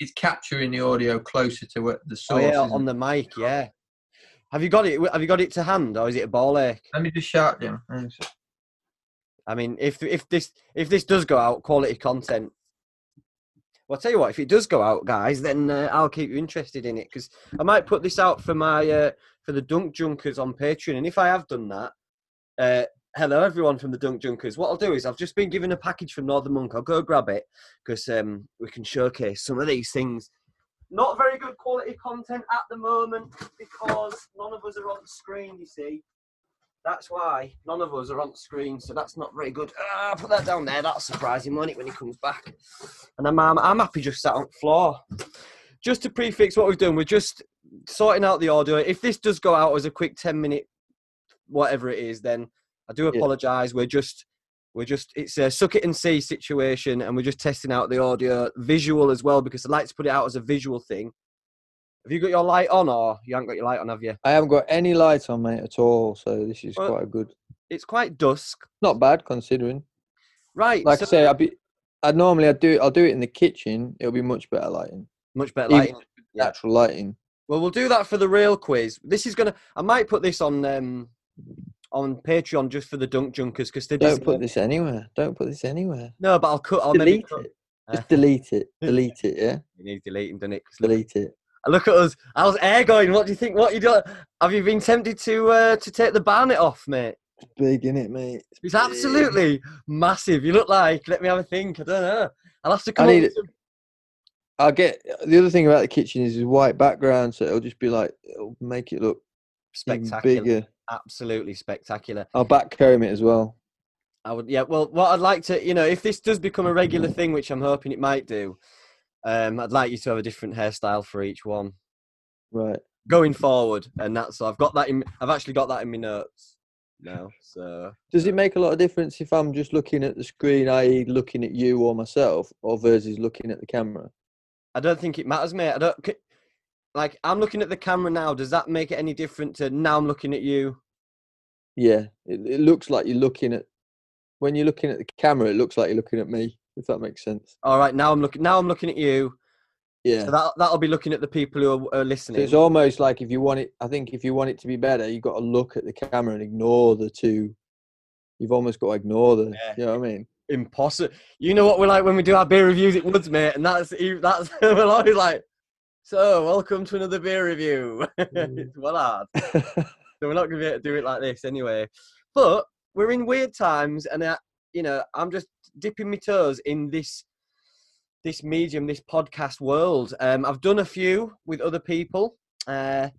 it's capturing the audio closer to it, the Oh source. yeah, on the mic. Yeah. Have you got it? Have you got it to hand, or is it a ball ache? Let me just shout them. I mean, if if this if this does go out, quality content. Well, I'll tell you what. If it does go out, guys, then uh, I'll keep you interested in it because I might put this out for my uh, for the Dunk Junkers on Patreon. And if I have done that, uh, hello everyone from the Dunk Junkers. What I'll do is I've just been given a package from Northern Monk. I'll go grab it because um, we can showcase some of these things. Not very good quality content at the moment because none of us are on screen. You see. That's why none of us are on screen, so that's not very good. Ah, put that down there. That's surprising, won't it, when he comes back? And I'm, I'm, I'm happy just sat on the floor. Just to prefix what we've done, we're just sorting out the audio. If this does go out as a quick 10 minute whatever it is, then I do Yeah. apologise. We're just we're just it's a suck it and see situation, and we're just testing out the audio visual as well because I like to put it out as a visual thing. Have you got your light on, or you haven't got your light on? Have you? I haven't got any light on, mate, at all. So this is Well- quite a good. It's quite dusk, Not bad considering. right? Like so- I say, I'd be. I'd normally I'd do it. I'll do it in the kitchen. It'll be much better lighting, much better lighting. Yeah. natural lighting. Well, we'll do that for the real quiz. This is gonna. I might put this on um on Patreon just for the Dunk Junkers because they Don't put this anywhere. Don't put this anywhere. No, but I'll cut. I'll delete cut. it. Just delete it. Delete it. Yeah. It needs deleting, doesn't it? Delete it. look at us. How's air going? What do you think? What you doing? Have you been tempted to uh, to take the barnet off, mate? It's big in it, mate. It's big. absolutely massive. You look like. Let me have a think. I don't know. I'll have to come. I need some- I'll get the other thing about the kitchen is a white background, so it'll just be like it'll make it look spectacular. bigger. Absolutely spectacular. I'll back comb it as well. I would, yeah. Well, what I'd like to, you know, if this does become a regular thing, which I'm hoping it might do, um, I'd like you to have a different hairstyle for each one Right. going forward, and that's I've got that in. I've actually got that in my notes now. So Does it make a lot of difference if I'm just looking at the screen, i.e., looking at you or myself, or versus looking at the camera? I don't think it matters, mate. I don't like. I'm looking at the camera now. Does that make it any different to now? I'm looking at you. Yeah, it, it looks like you're looking at when you're looking at the camera. It looks like you're looking at me. If that makes sense. All right, now I'm looking. Now I'm looking at you. Yeah. So that that'll be looking at the people who are, are So listening. it's almost like if you want it, I think if you want it to be better, you've got to look at the camera and ignore the two. You've almost got to ignore the. Yeah. You know what I mean? impossible. You know what we're like when we do our beer reviews at Woods, mate, and that's that's we're always like, so welcome to another beer review. it's well hard, so we're not going to be able to do it like this anyway. But we're in weird times, and uh, you know, I'm just dipping my toes in this this medium, this podcast world. Um, I've done a few with other people. Uh,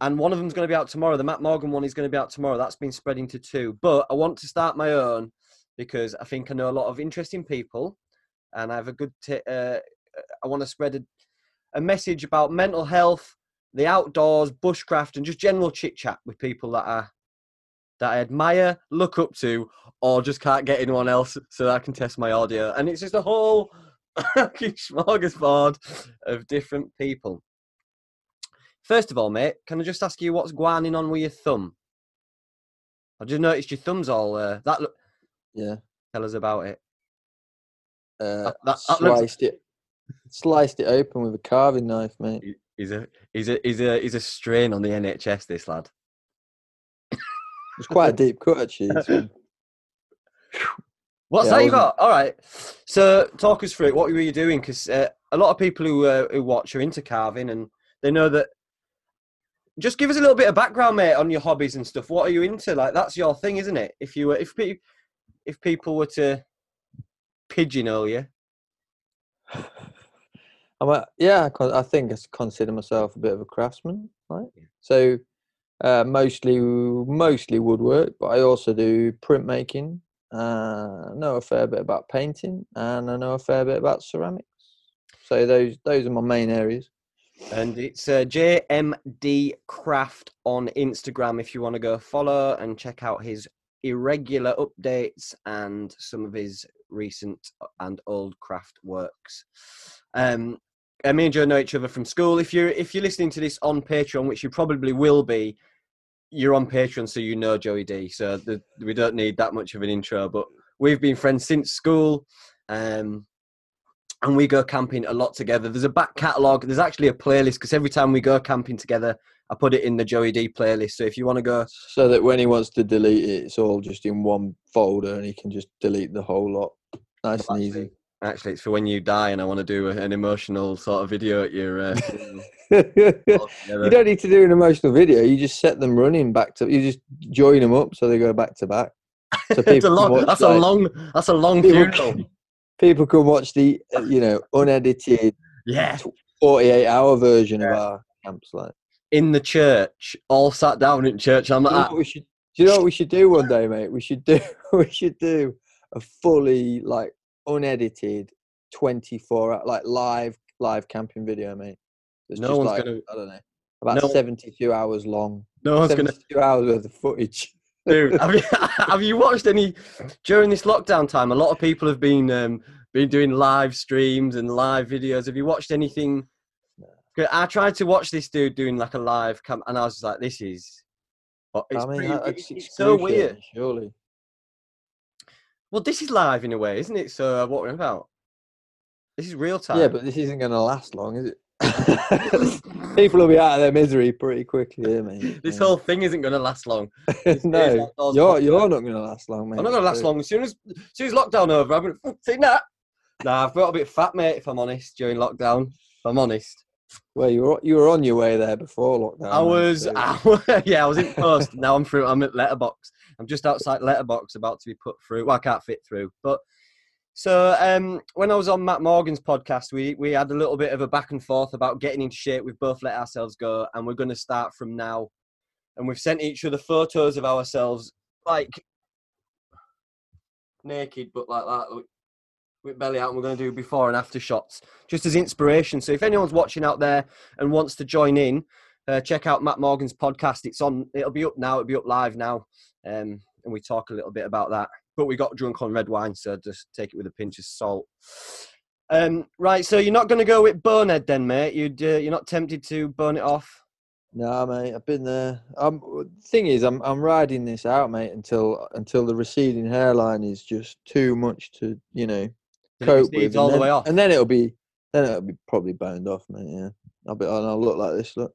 and one of them's going to be out tomorrow. The Matt Morgan one is going to be out tomorrow. That's been spreading to two. But I want to start my own because I think I know a lot of interesting people, and I have a good. T- uh, I want to spread a, a message about mental health, the outdoors, bushcraft, and just general chit chat with people that I that I admire, look up to, or just can't get anyone else so that I can test my audio. And it's just a whole fucking smorgasbord of different people. First of all, mate, can I just ask you what's going on with your thumb? I just noticed your thumb's all uh, that. Look, Yeah. tell us about it. Uh, that- that looks- sliced it. Sliced it open with a carving knife, mate. He's a he's a he's a he's a strain on the NHS. This lad. It's quite a deep cut, actually. What's Yeah, that you got? All right. So talk us through it. What were you doing? Because uh, a lot of people who uh, who watch are into carving, and they know that. Just give us a little bit of background, mate, on your hobbies and stuff. What are you into? Like that's your thing, isn't it? If you were, if pe- if people were to pigeonhole you, I'm a, yeah, I think I consider myself a bit of a craftsman, right? Yeah. So uh, mostly mostly woodwork, but I also do printmaking. Uh, I know a fair bit about painting, and I know a fair bit about ceramics. So those those are my main areas. And it's uh, JMD Craft on Instagram if you want to go follow and check out his irregular updates and some of his recent and old craft works. Um, and me and Joe know each other from school. If you're if you're listening to this on Patreon, which you probably will be, you're on Patreon, so you know Joey D. So the, we don't need that much of an intro. But we've been friends since school. Um, and we go camping a lot together. There's a back catalogue. There's actually a playlist because every time we go camping together, I put it in the Joey D playlist. So if you want to go, So that when he wants to delete it, it's all just in one folder and he can just delete the whole lot. Nice and easy. Actually, it's for when you die, and I want to do a- an emotional sort of video at your. Uh, you don't need to do an emotional video. You just set them running back to. You just join them up so they go back to back. So It's a long, watch, that's a long. That's a long People- funeral. People can watch the uh, you know unedited Yeah, forty-eight hour version of our camps. Like, in the church, all sat down in church. I'm do you, know like, what we should, do you know what we should do one day, mate? We should do we should do a fully like unedited twenty-four like live live camping video, mate. It's No just one's like, gonna- I don't know about no- seventy-two hours long. no one's gonna 72 hours worth of footage. Dude, have you, have you watched any during this lockdown time? A lot of people have been um, been doing live streams and live videos. Have you watched anything? I tried to watch this dude doing like a live cam, and I was just like, "This is." oh, It's, I mean, pretty- it's- it's so weird. Surely. Well, this is live in a way, isn't it? So, uh, what we're about? This is real time. Yeah, but this isn't going to last long, is it? People will be out of their misery pretty quickly here, mate. this Yeah. whole thing isn't going to last long. no, you're you're not going to last long, mate. I'm not going to last long. As soon as, as soon as lockdown over, I'm going to that. Nah, I've got a bit fat, mate. If I'm honest, during lockdown, if I'm honest. Well, you were you were on your way there before lockdown. I was, I wa- yeah, I was in post. now I'm through. I'm at letterbox. I'm just outside letterbox, about to be put through. Well, I can't fit through. But so um, when I was on Matt Morgan's podcast, we we had a little bit of a back and forth about getting into shape. We've both let ourselves go, and we're going to start from now. And we've sent each other photos of ourselves, like naked, but like that. with- belly out, and we're going to do before and after shots just as inspiration. So if anyone's watching out there and wants to join in, uh, check out Matt Morgan's podcast. It's on. It'll be up now. It'll be up live now, um, and we talk a little bit about that. But we got drunk on red wine, so just take it with a pinch of salt. Um, right. So you're not going to go with bonehead then, mate? You'd uh, you're not tempted to burn it off? Nah, mate, I've been there. Um, thing is, I'm I'm riding this out, mate, until until the receding hairline is just too much to you know cope with, all and the way off. and then it'll be then it'll be probably boned off, mate. Yeah, I'll be and I'll look like this. Look,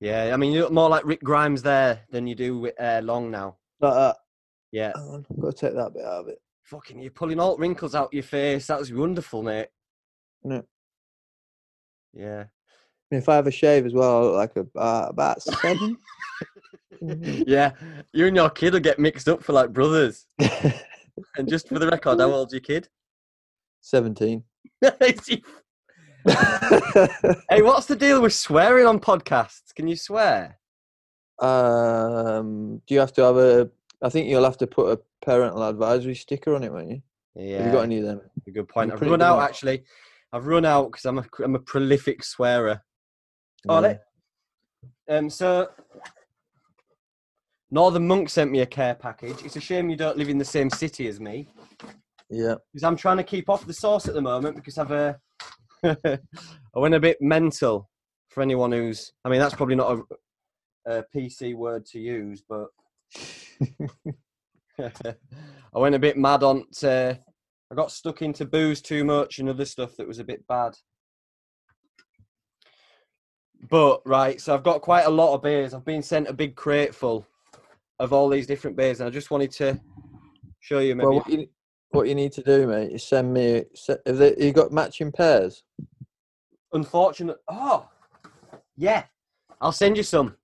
Yeah. I mean, you look more like Rick Grimes there than you do with uh, Long now. like that. Yeah. Hang on, I've got to take that bit out of it. Fucking, you're pulling all wrinkles out your face. That was wonderful, mate. No. Yeah. If I have a shave as well, I look like a uh, about seven. yeah, you and your kid will get mixed up for like brothers. And just for the record, how old's your kid? Seventeen. Hey, what's the deal with swearing on podcasts? Can you swear? um, do you have to have a? I think you'll have to put a parental advisory sticker on it, won't you? Yeah, Have you got any of them? a good point. I've run out actually. I've run out because I'm a I'm a prolific swearer. Oh, Yeah. um, so Northern Monk sent me a care package. It's a shame you don't live in the same city as me. Yeah. because I'm trying to keep off the sauce at the moment because I've uh, I went a bit mental. For anyone who's, I mean, that's probably not a, a PC word to use, but I went a bit mad on. To, uh, I got stuck into booze too much and other stuff that was a bit bad. But right, so I've got quite a lot of beers. I've been sent a big crate full of all these different beers, and I just wanted to show you maybe. Well, what you, what you need to do, mate, is send me. Have they, you got matching pairs? unfortunate. Oh, yeah. I'll send you some.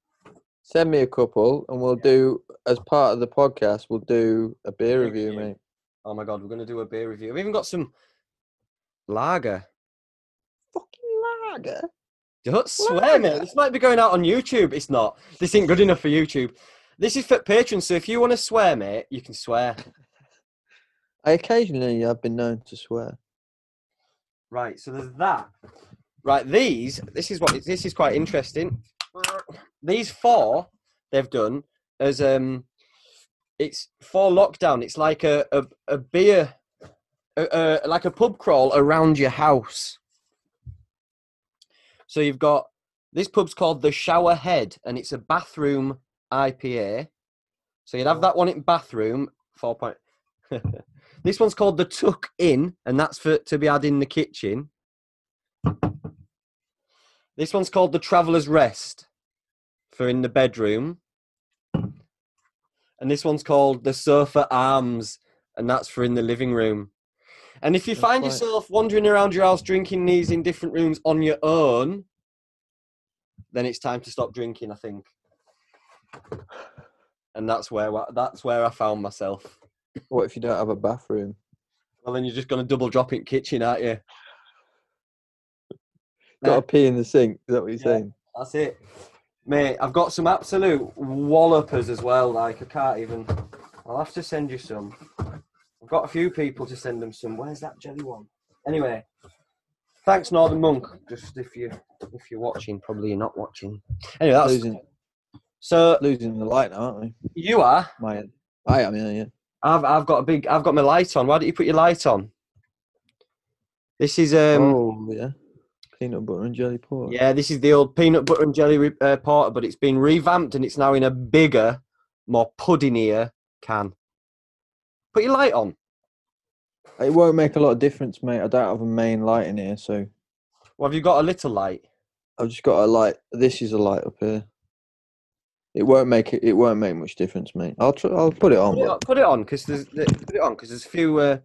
Send me a couple, and we'll do as part of the podcast. We'll do a beer review, review. mate. Oh my god, we're gonna do a beer review. We've even got some lager. Fucking lager. Don't swear, mate. This might be going out on YouTube. It's not. This ain't good enough for YouTube. This is for patrons, so if you want to swear, mate, you can swear. I occasionally I've been known to swear. Right, so there's that. Right, these. This is what. This is quite interesting. These four they've done as um, it's for lockdown. It's like a a, a beer, a, a, like a pub crawl around your house. So you've got this pub's called the Shower Head, and it's a bathroom IPA. So you'd have that one in bathroom, four point. This one's called the tuck in, and that's for to be had in the kitchen. This one's called the traveller's rest for in the bedroom. And this one's called the sofa arms, and that's for in the living room. And if you That's find quite- yourself wandering around your house drinking these in different rooms on your own, then it's time to stop drinking, I think. And that's where that's where I found myself. What if you don't have a bathroom? Well, then you're just going to double drop in kitchen, aren't you? Got to pee in the sink. Is that what you're Yeah. saying? That's it. Mate, I've got some absolute wallopers as well. Like, I can't even. I'll have to send you some. I've got a few people to send them some. Where's that jelly one? Anyway, thanks, Northern Monk. Just if you if you're watching, probably you're not watching. Anyway, that's Losing, so losing the light now, aren't we? you are. My. I am, yeah, yeah. I've I've got a big. I've got my light on. Why don't you put your light on? This is um. oh, yeah. Peanut butter and jelly porter. Yeah, this is the old peanut butter and jelly re- uh, porter, but it's been revamped and it's now in a bigger, more puddingier can. Put your light on. It won't make a lot of difference, mate. I don't have a main light in here, so Well, have you got a little light? I've just got a light. This is a light up here. It won't make it. It won't make much difference, mate. I'll try. I'll put it on. Put it on, put it on, because there's the- put it on 'cause there's a few uh,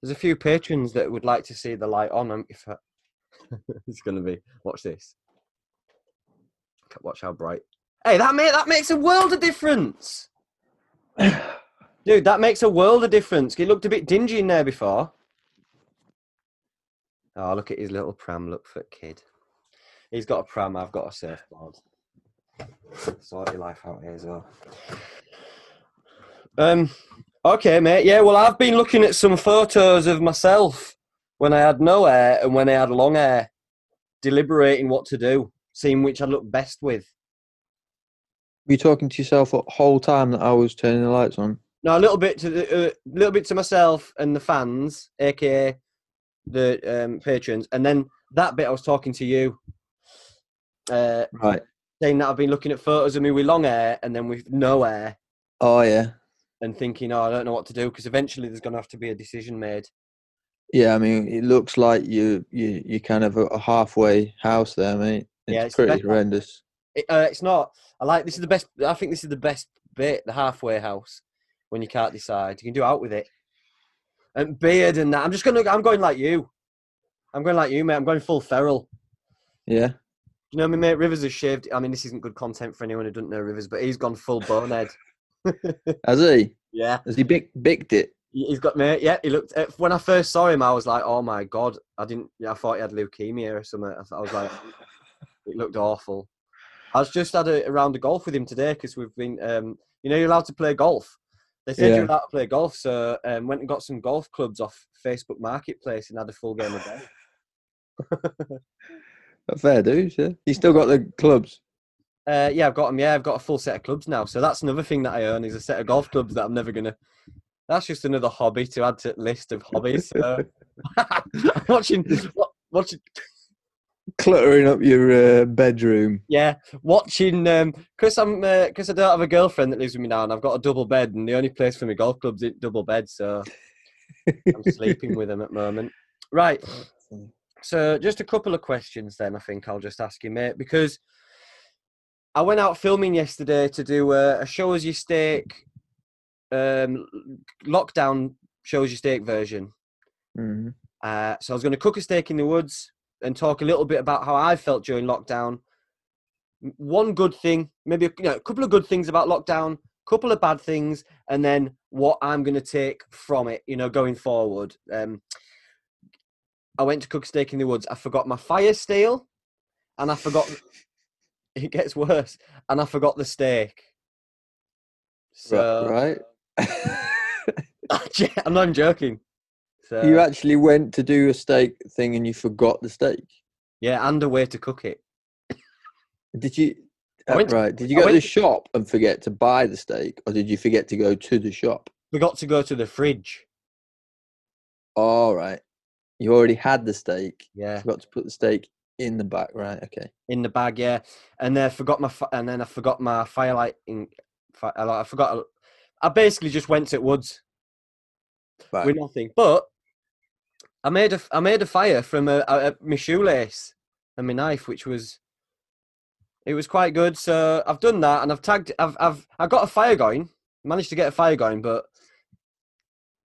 there's a few patrons that would like to see the light on. Um, if I, it's gonna be watch this. Watch how bright. Hey, that mate, that makes a world of difference, dude. That makes a world of difference. It looked a bit dingy in there before. Oh, look at his little pram. Look for kid. He's got a pram. I've got a surfboard. Sort your life out here as well. Um. Okay, mate. Yeah. Well, I've been looking at some photos of myself when I had no hair and when I had long hair, deliberating what to do, seeing which I look best with. Were you talking to yourself the whole time that I was turning the lights on? No, a little bit to the, uh, little bit to myself and the fans, aka the um, patrons, and then that bit I was talking to you, uh, Right. Saying that I've been looking at photos of me with long hair and then with no hair, Oh yeah. and thinking, oh, I don't know what to do because eventually there's going to have to be a decision made. Yeah. I mean, it looks like you you you kind of a, halfway house there, mate. It's, Yeah, it's pretty horrendous. It, uh, it's not. I like this is the best. I think this is the best bit, the halfway house, when you can't decide. You can do out with it. And beard and that. I'm just gonna. I'm going like you. I'm going like you, mate. I'm going full feral. Yeah. You know, my mate Rivers has shaved. I mean, this isn't good content for anyone who doesn't know Rivers, but he's gone full bonehead. Has he? yeah, Has he big bigged it? He- he's got mate. Yeah, he looked. uh, When I first saw him, I was like, "Oh my god!" I didn't. Yeah, I thought he had leukemia or something. I, I was like, it looked awful. I was just had a, a round of golf with him today because we've been. Um, you know, you're allowed to play golf. They said Yeah. you're allowed to play golf, so um, went and got some golf clubs off Facebook Marketplace and had a full game of golf. Fair dues, yeah. You still got the clubs. Uh, yeah, I've got them. Yeah, I've got a full set of clubs now. So that's another thing that I own is a set of golf clubs that I'm never gonna. That's just another hobby to add to the list of hobbies. So. Watching, wa- watching, Cluttering up your uh, bedroom. yeah, watching. Um, because I'm, because I don't have a girlfriend that lives with me now, and I've got a double bed, and the only place for my golf clubs is double bed. So I'm sleeping with them at the moment. Right. So just a couple of questions then. I think I'll just ask you, mate, because I went out filming yesterday to do a, a show as you steak, um, lockdown show as you steak version. hmm Uh, so I was going to cook a steak in the woods and talk a little bit about how I felt during lockdown. One good thing, maybe a, you know, a couple of good things about lockdown, couple of bad things, and then what I'm going to take from it, you know, going forward. Um, I went to cook steak in the woods. I forgot my fire steel, and I forgot. it gets worse, and I forgot the steak. So right. I'm not even joking. So you actually went to do a steak thing and you forgot the steak. yeah, and a way to cook it. Did you? Uh, to- right. Did you go to the shop and forget to buy the steak, or did you forget to go to the shop? Forgot to go to the fridge. All right. You already had the steak. Yeah, Forgot to put the steak in the bag, Right. Okay. in the bag. Yeah, and then I forgot my fi- and then I forgot my firelight. In, fi- I I forgot. I basically just went to Woods. Right. with nothing. But I made a I made a fire from a, a, a my shoelace and my knife, which was it was quite good. So I've done that, and I've tagged. I've I've I got a fire going. Managed to get a fire going, but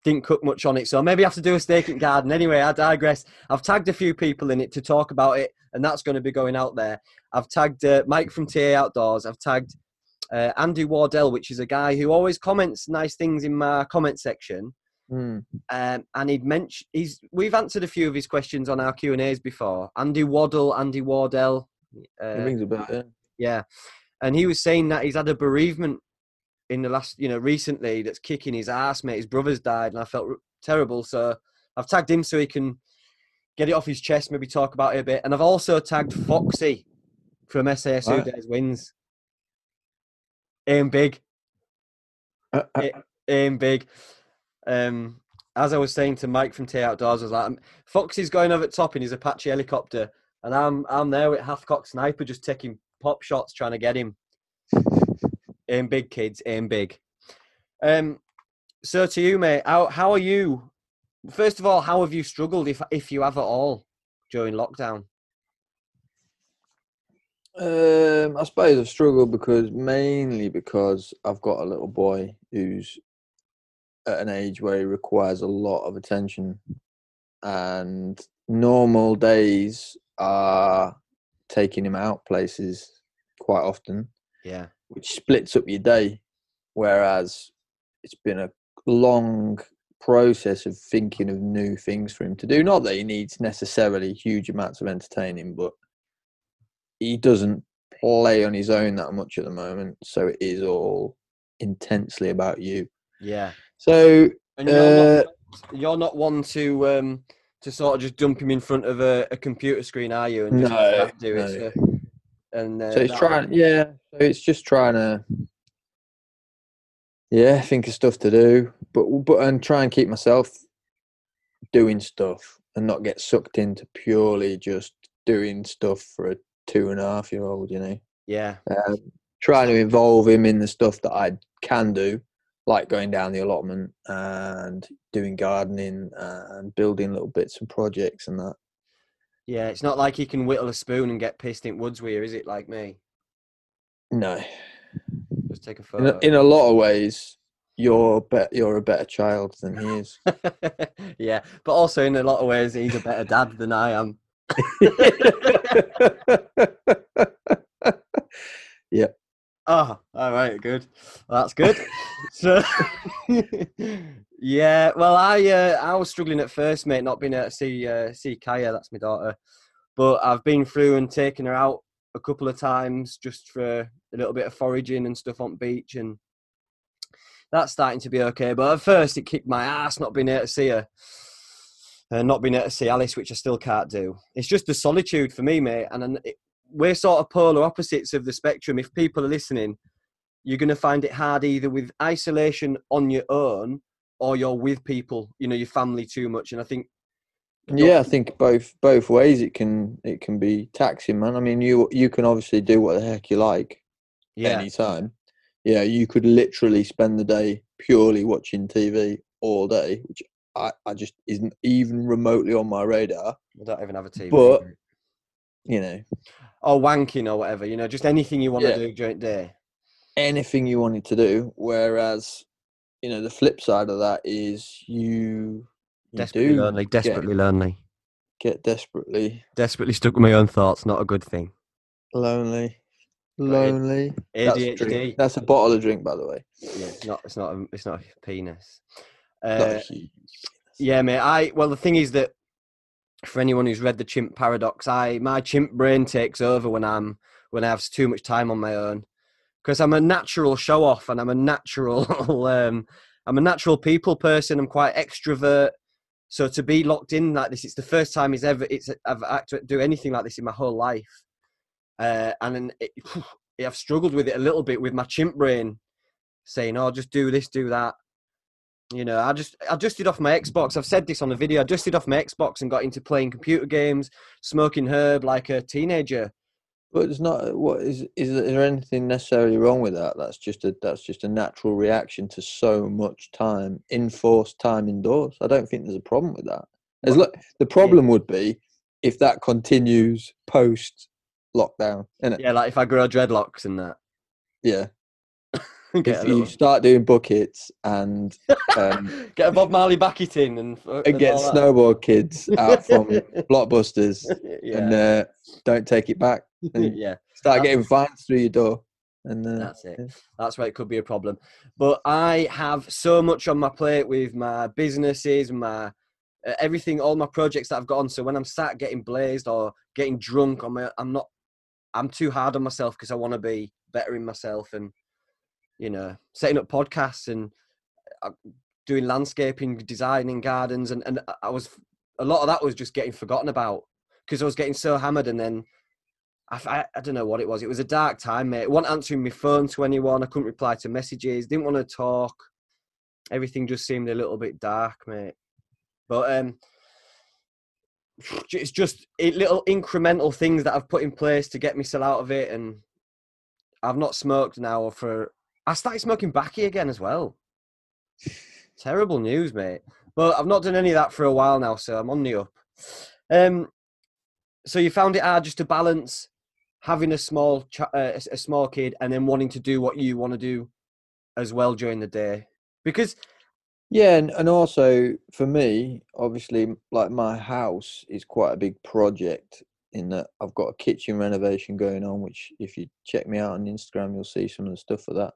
didn't cook much on it. So maybe I have to do a steak and garden. Anyway, I digress. I've tagged a few people in it to talk about it, and that's going to be going out there. I've tagged uh, Mike from TA Outdoors. I've tagged uh, Andy Wardell, which is a guy who always comments nice things in my comment section. Hmm. Um, and he'd mentioned he's we've answered a few of his questions on our Q and A's before. Andy Waddle, Andy Wardell, It uh, rings a bell. Yeah. yeah, and he was saying that he's had a bereavement in the last, you know, recently that's kicking his ass, mate. His brother's died, and I felt r- terrible. So I've tagged him so he can get it off his chest, maybe talk about it a bit. And I've also tagged Foxy from SAS Who Right. Dares Wins. Aim big, Uh, uh, aim big. Um, as I was saying to Mike from TA Outdoors, I was like, Foxy's going over top in his Apache helicopter, and I'm I'm there with half-cock sniper, just taking pop shots, trying to get him. Aim big, kids, aim big. Um, so to you, mate, how how are you? First of all, how have you struggled, if if you have at all, during lockdown? Um, I suppose I've struggled because mainly because I've got a little boy who's at an age where he requires a lot of attention, and normal days are taking him out places quite often, Yeah, which splits up your day. Whereas it's been a long process of thinking of new things for him to do. Not that he needs necessarily huge amounts of entertaining, but he doesn't play on his own that much at the moment. So it is all intensely about you. yeah. So And you're, Uh, not, you're not one to um to sort of just dump him in front of a, a computer screen, are you? And just No, do it. So, and uh, so it's trying yeah. So it's just trying to yeah, think of stuff to do. But but and try and keep myself doing stuff and not get sucked into purely just doing stuff for a two and a half year old, you know. Yeah, um, trying to involve him in the stuff that I can do, like going down the allotment and doing gardening and building little bits and projects and that. Yeah. It's not like he can whittle a spoon and get pissed in woods with you, is it? Like me, No, just take a in photo. a, in a lot of ways, you're be- you're a better child than he is. yeah, but also in a lot of ways, he's a better dad than I am. Oh, all right, good. Well, that's good. so, yeah, well, I uh, I was struggling at first, mate, not being able to see uh, see Kaya. That's my daughter, but I've been through and taken her out a couple of times just for a little bit of foraging and stuff on beach, and that's starting to be okay. But at first, it kicked my ass not being able to see her. Uh, not being able to see Alice, which I still can't do. It's just the solitude for me, mate. And, and we're sort of polar opposites of the spectrum. If people are listening, you're going to find it hard either with isolation on your own or you're with people, you know, your family too much. And I think, yeah, I think both both ways it can it can be taxing, man. I mean, you you can obviously do what the heck you like yeah, anytime. Yeah, you could literally spend the day purely watching TV all day, which I, I just isn't even remotely on my radar. I don't even have a TV. But- You know, or wanking or whatever, you know, just anything you want Yeah. to do during the day. anything you wanted to do. Whereas, you know, the flip side of that is you, you Desperately do lonely, desperately lonely. get desperately Desperately stuck with my own thoughts, not a good thing. lonely. Got it. Lonely. That's a, ADHD. drink. That's a bottle of drink, by the way. Yeah, it's not. It's not. A, it's not a penis. Not Uh, a huge- Yeah, mate. I well, the thing is that for anyone who's read the Chimp Paradox, I my chimp brain takes over when I'm when I have too much time on my own because I'm a natural show off and I'm a natural um, I'm a natural people person. I'm quite extrovert. So to be locked in like this, it's the first time it's ever it's I've had to do anything like this in my whole life, uh, and then it, I've struggled with it a little bit with my chimp brain, saying, "Oh, just do this, do that." You know, I just I dusted off my Xbox. I've said this on the video. I dusted off my Xbox and got into playing computer games, smoking herb like a teenager. But it's not. What is is there, is there anything necessarily wrong with that? That's just a that's just a natural reaction to so much time, enforced time indoors. I don't think there's a problem with that. As look, the problem would be if that continues post lockdown? Yeah, like if I grow dreadlocks and that. Yeah. If you start doing buckets and um, get a Bob Marley bucket in and, and and get snowboard kids out from blockbusters yeah. and uh, don't take it back. yeah, Start That's- getting fines through your door. And uh, that's it. yeah. That's where it could be a problem. But I have so much on my plate with my businesses, my uh, everything, all my projects that I've got on. So when I'm sat getting blazed or getting drunk, I'm, I'm not, I'm too hard on myself because I want to be bettering myself and, you know, setting up podcasts and uh, doing landscaping, designing gardens. And, and I was, a lot of that was just getting forgotten about because I was getting so hammered and then I, I, I don't know what it was. It was a dark time, mate. I wasn't answering my phone to anyone. I couldn't reply to messages. Didn't want to talk. Everything just seemed a little bit dark, mate. But um, it's just little incremental things that I've put in place to get myself out of it. And I've not smoked now for. I started smoking backy again as well. Terrible news, mate. But I've not done any of that for a while now, so I'm on the up. Um, so you found it hard just to balance having a small ch- uh, a a small kid and then wanting to do what you want to do as well during the day because Yeah, and, and also for me, obviously, like my house is quite a big project in that I've got a kitchen renovation going on, which if you check me out on Instagram, you'll see some of the stuff for that,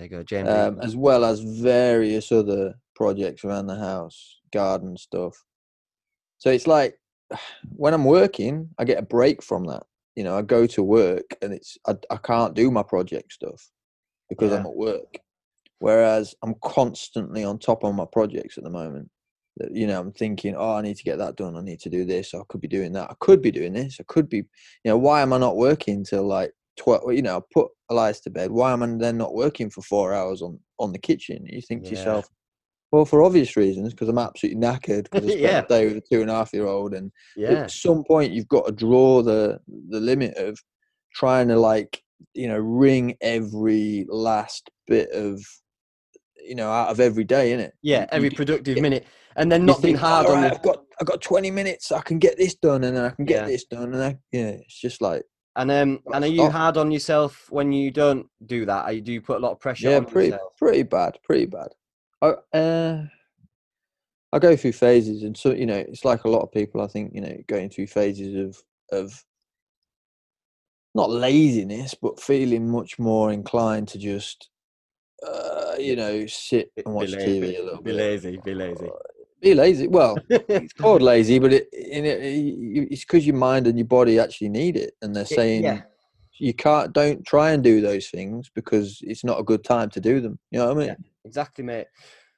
there you go james um, as well as various other projects around the house, garden stuff. So it's like when I'm working, I get a break from that. You know, I go to work and it's I, I can't do my project stuff because I'm at work. Whereas I'm constantly on top of my projects at the moment. That, You know, I'm thinking, oh, I need to get that done. I need to do this. I could be doing that. I could be doing this. I could be, you know, why am I not working till like 12? You know, put Elias to bed. Why am I then not working for four hours on, on the kitchen? You think to Yeah. yourself, well, for obvious reasons, because I'm absolutely knackered because I spent Yeah. a day with a two and a half year old. And yeah at some point, you've got to draw the, the limit of trying to like, you know, wring every last bit of, you know, out of every day, innit? yeah every you- productive yeah. minute and then you not being hard "All on right, the I've got I've got 20 minutes. I can get this done, and then I can get Yeah. this done, and I, yeah, it's just like and um, and are you stop. hard on yourself when you don't do that are you do you put a lot of pressure yeah, on pretty yourself pretty bad, pretty bad. I uh, I go through phases, and so you know, it's like a lot of people. I think you know, going through phases of of not laziness, but feeling much more inclined to just uh, you know sit Be- and watch be TV lazy, a little be bit. lazy be lazy Be lazy. Well, it's called lazy, but it, in it, you- it's because your mind and your body actually need it, and they're saying yeah. you can't. Don't try and do those things because it's not a good time to do them. You know what I mean? Yeah. exactly mate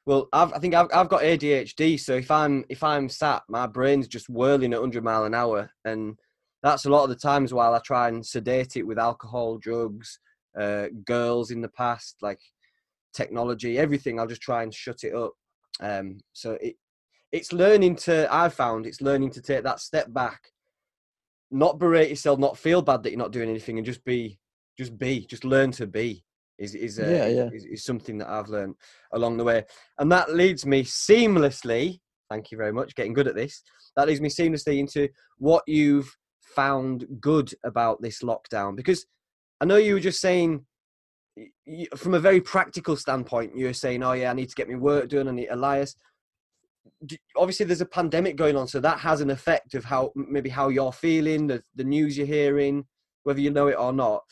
well I've, i think I've, I've got adhd so if i'm if i'm sat my brain's just whirling at 100 mile an hour and that's a lot of the times while i try and sedate it with alcohol drugs uh, girls in the past like technology everything i'll just try and shut it up um, so it it's learning to i've found it's learning to take that step back not berate yourself not feel bad that you're not doing anything and just be just be just learn to be is is, uh, Yeah, yeah. is is something that I've learned along the way, and that leads me seamlessly. Thank you very much, getting good at this. That leads me seamlessly into what you've found good about this lockdown, because I know you were just saying, from a very practical standpoint, you were saying, "Oh yeah, I need to get my work done." I need Elias. Obviously, there's a pandemic going on, so that has an effect of how maybe how you're feeling, the the news you're hearing, whether you know it or not.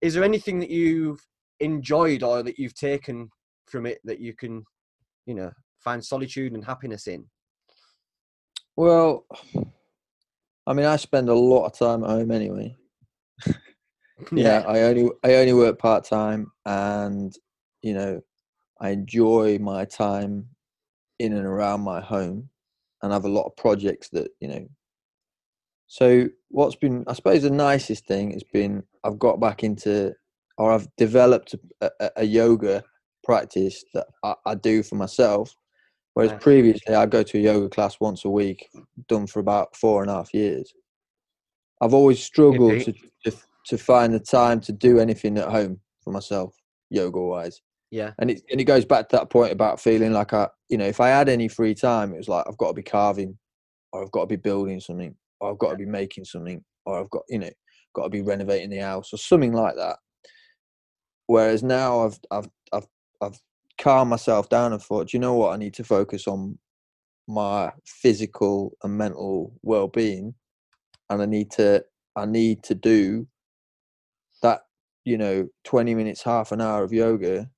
Is there anything that you've enjoyed or that you've taken from it that you can, you know, find solitude and happiness in? Well, I mean, I spend a lot of time at home anyway. yeah, I only I only work part time, and you know, I enjoy my time in and around my home, and I have a lot of projects that you know. So what's been, I suppose, the nicest thing has been I've got back into, or I've developed a, a, a yoga practice that I, I do for myself. Whereas Nice. previously, I go to a yoga class once a week, done for about four and a half years. I've always struggled to, to to find the time to do anything at home for myself, yoga wise. Yeah. And it and it goes back to that point about feeling like I, you know, if I had any free time, it was like I've got to be carving, or I've got to be building something, or I've got to be making something, or I've got, you know, got to be renovating the house or something like that. Whereas now I've I've I've I've calmed myself down and thought, do you know what? I need to focus on my physical and mental well being, and I need to I need to do that. You know, twenty minutes, half an hour of yoga.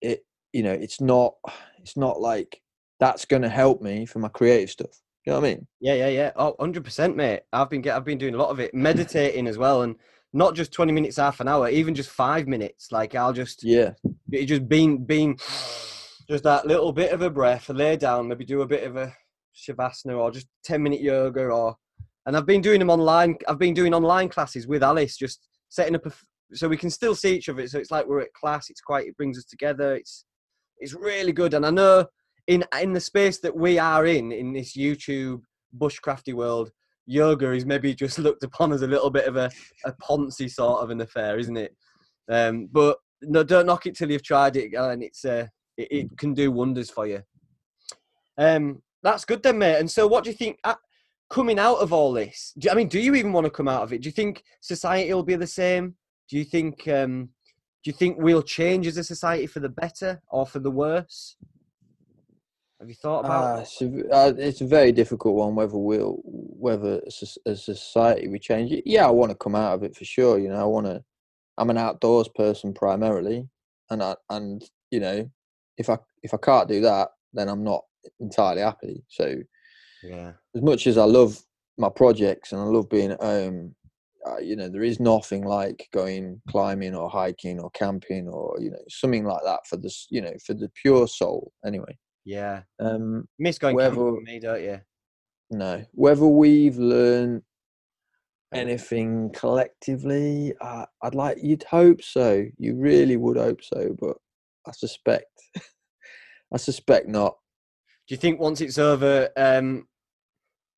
It you know, it's not it's not like that's going to help me for my creative stuff. You know what I mean? Yeah, yeah, yeah. Oh, 100%, mate. I've been get, I've been doing a lot of it, meditating as well, and not just 20 minutes, half an hour, even just five minutes. Like I'll just, Yeah. it just being, being, just that little bit of a breath, lay down, maybe do a bit of a shavasana or just 10 minute yoga or, and I've been doing them online. I've been doing online classes with Alice, just setting up a, so we can still see each other. So it's like we're at class. It's quite, it brings us together. It's, it's really good. And I know in in the space that we are in in this YouTube bushcrafty world, yoga is maybe just looked upon as a little bit of a, a poncy sort of an affair, isn't it? Um, but no, don't knock it till you've tried it, and it's uh, it, it can do wonders for you. Um, that's good then, mate. And so, what do you think? Uh, coming out of all this, do, I mean, do you even want to come out of it? Do you think society will be the same? Do you think um, do you think we'll change as a society for the better or for the worse? Have you thought about? Uh, it's, a, uh, it's a very difficult one whether we'll whether as a, as a society we change it. Yeah, I want to come out of it for sure. You know, I want to. I'm an outdoors person primarily, and I and you know, if I if I can't do that, then I'm not entirely happy. So yeah, as much as I love my projects and I love being at home, uh, you know, there is nothing like going climbing or hiking or camping or you know something like that for this, you know, for the pure soul. Anyway, yeah. um, Miss going Whether- camping with me, don't you? no, whether we've learned anything collectively, uh, I'd like you'd hope so. You really would hope so, but I suspect, I suspect not. Do you think once it's over, um,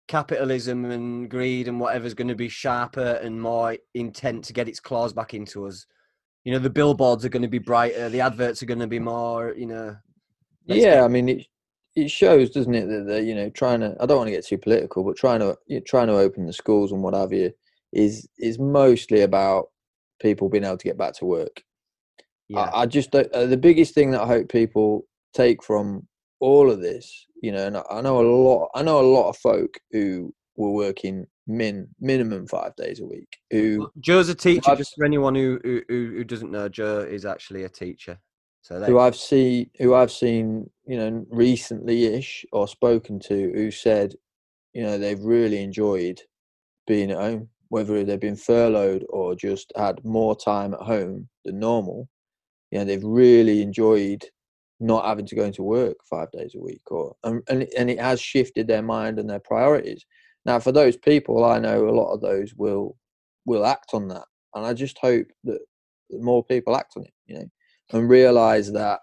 capitalism and greed and whatever's going to be sharper and more intent to get its claws back into us? You know, the billboards are going to be brighter, the adverts are going to be more. You know, yeah, I mean, it it shows, doesn't it, that they're you know trying to. I don't want to get too political, but trying to you know, trying to open the schools and what have you is is mostly about people being able to get back to work. yeah, I, I just uh, the biggest thing that I hope people take from all of this, you know, and I, know a lot. I know a lot of folk who were working min minimum five days a week. Who Joe's a teacher. I've- Just for anyone who, who who who doesn't know, Joe is actually a teacher. So who I've seen who I've seen, you know, recently ish or spoken to who said, you know, they've really enjoyed being at home, whether they've been furloughed or just had more time at home than normal. You know, they've really enjoyed not having to go into work five days a week or and, and and it has shifted their mind and their priorities. Now for those people I know a lot of those will will act on that. And I just hope that that more people act on it, you know and realize that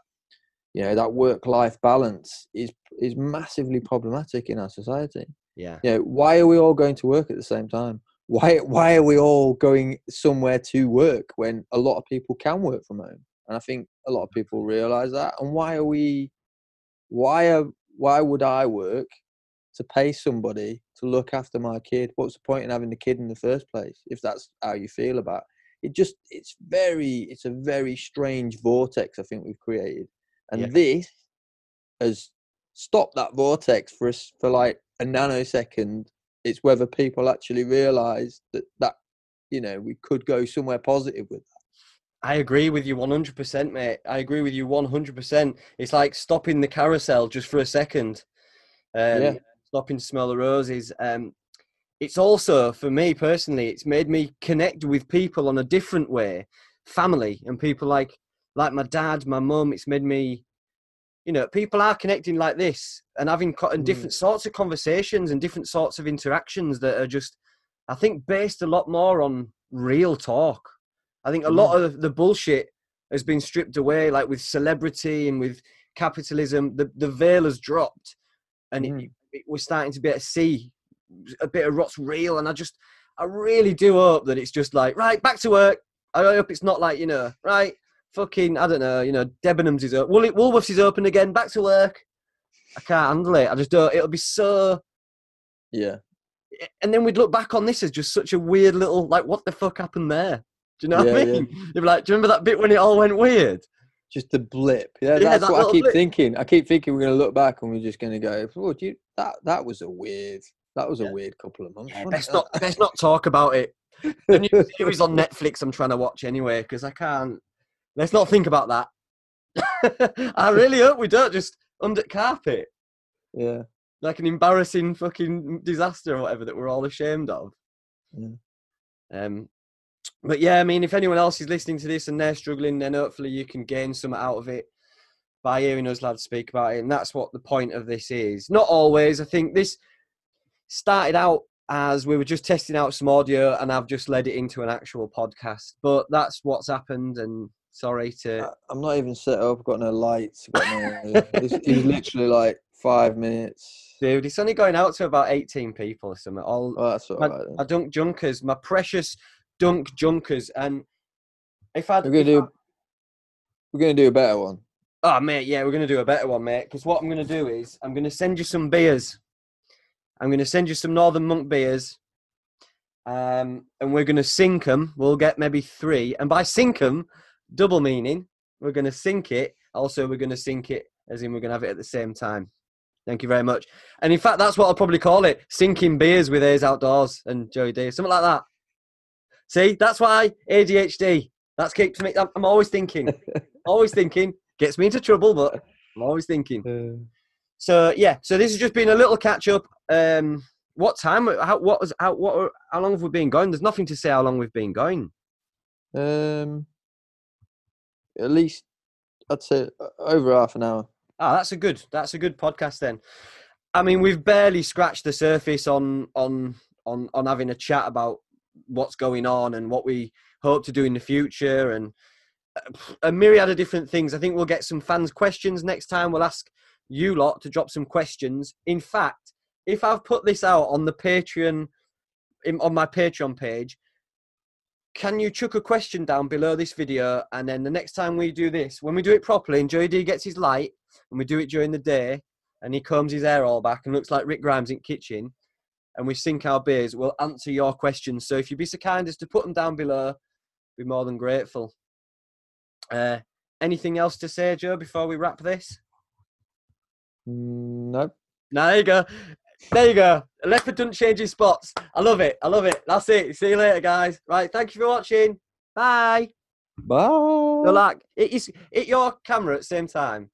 you know that work life balance is is massively problematic in our society yeah, you know why are we all going to work at the same time why why are we all going somewhere to work when a lot of people can work from home and i think a lot of people realize that. And why are we why are why would i work to pay somebody to look after my kid? What's the point in having the kid in the first place if that's how you feel about it, it just it's very it's a very strange vortex i think we've created. And Yeah. this has stopped that vortex for us for like a nanosecond. It's whether people actually realize that that you know we could go somewhere positive with that I agree with you 100%, mate. I agree with you 100%. It's like stopping the carousel just for a second. Um, Yeah. Stopping to smell the roses. Um, it's also, for me personally, it's made me connect with people on a different way. Family and people like like my dad, my mum. It's made me, you know, people are connecting like this and having co- and Mm. different sorts of conversations and different sorts of interactions that are just, I think, based a lot more on real talk. I think a lot of the bullshit has been stripped away, like with celebrity and with capitalism. The the veil has dropped, and Mm. it, we're starting to be able to see a bit of what's real. And I just, I really do hope that it's just like, right, back to work. I hope it's not like, you know, right, fucking, I don't know, you know, Debenhams is open. Woolworths is open again, back to work. I can't handle it. I just don't, it'll be so, Yeah. and then we'd look back on this as just such a weird little, like, what the fuck happened there? Do you know what I Yeah, yeah. mean? You'd be like, do you remember that bit when it all went weird? Just a blip. Yeah, Yeah, that's that what I keep blip. thinking. I keep thinking we're gonna look back and we're just gonna go, "Oh, do you, that that was a weird. That was a weird couple of months." Yeah, let's not let's not talk about it. The new series on Netflix I'm trying to watch anyway because I can't. Let's not think about that. I really hope we don't just under carpet yeah. like an embarrassing fucking disaster or whatever that we're all ashamed of. Yeah. Um, but yeah, I mean, if anyone else is listening to this and they're struggling, then hopefully you can gain some out of it by hearing us lads speak about it. And that's what the point of this is. Not always. I think this started out as we were just testing out some audio, and I've just led it into an actual podcast. But that's what's happened. And sorry to. I- I'm not even set up. I've Got no lights. Got no. it's, it's literally like five minutes. Dude, it's only going out to about 18 people or something. All Oh, that's all my, right. my dunk junkers, my precious dunk junkers. And if I, We're gonna do. We're gonna do a better one. oh mate, yeah, we're gonna do a better one, mate. Because what I'm gonna do is I'm gonna send you some beers. I'm gonna send you some Northern Monk beers, um, and we're gonna sink them. We'll get maybe three, and by sink them, double meaning. We're gonna sink it. Also, we're gonna sink it as in we're gonna have it at the same time. Thank you very much. And in fact, that's what I'll probably call it: sinking beers with Haze Outdoors and Joey D, something like that. See, that's why ADHD. That keeps me. I'm, always thinking, always thinking. Gets me into trouble, but I'm always thinking. Uh, So yeah, so this has just been a little catch up. Um, what time? How? What was? How? What? How long have we been going? There's nothing to say how long we've been going. um. At least, I'd say over half an hour. Ah, that's a good. That's a good podcast then. I mean, we've barely scratched the surface on on on on having a chat about what's going on and what we hope to do in the future and uh, a myriad of different things. I think we'll get some fans' questions next time. We'll ask you lot to drop some questions. In fact, if I've put this out on the Patreon, on my Patreon page, can you chuck a question down below this video? And then the next time we do this, when we do it properly, and Joey D gets his light, and we do it during the day, and he combs his hair all back and looks like Rick Grimes in kitchen, and we sink our beers, we'll answer your questions. So if you'd be so kind as to put them down below, be more than grateful. Uh, anything else to say, Joe, before we wrap this? Mm, nope. Now, there you go. There you go. A leopard doesn't change his spots. I love it. I love it. That's it. See you later, guys. Right. Thank you for watching. Bye. Bye. Good luck. It is hit your camera at the same time.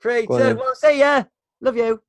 Three, two, one. See ya. Love you.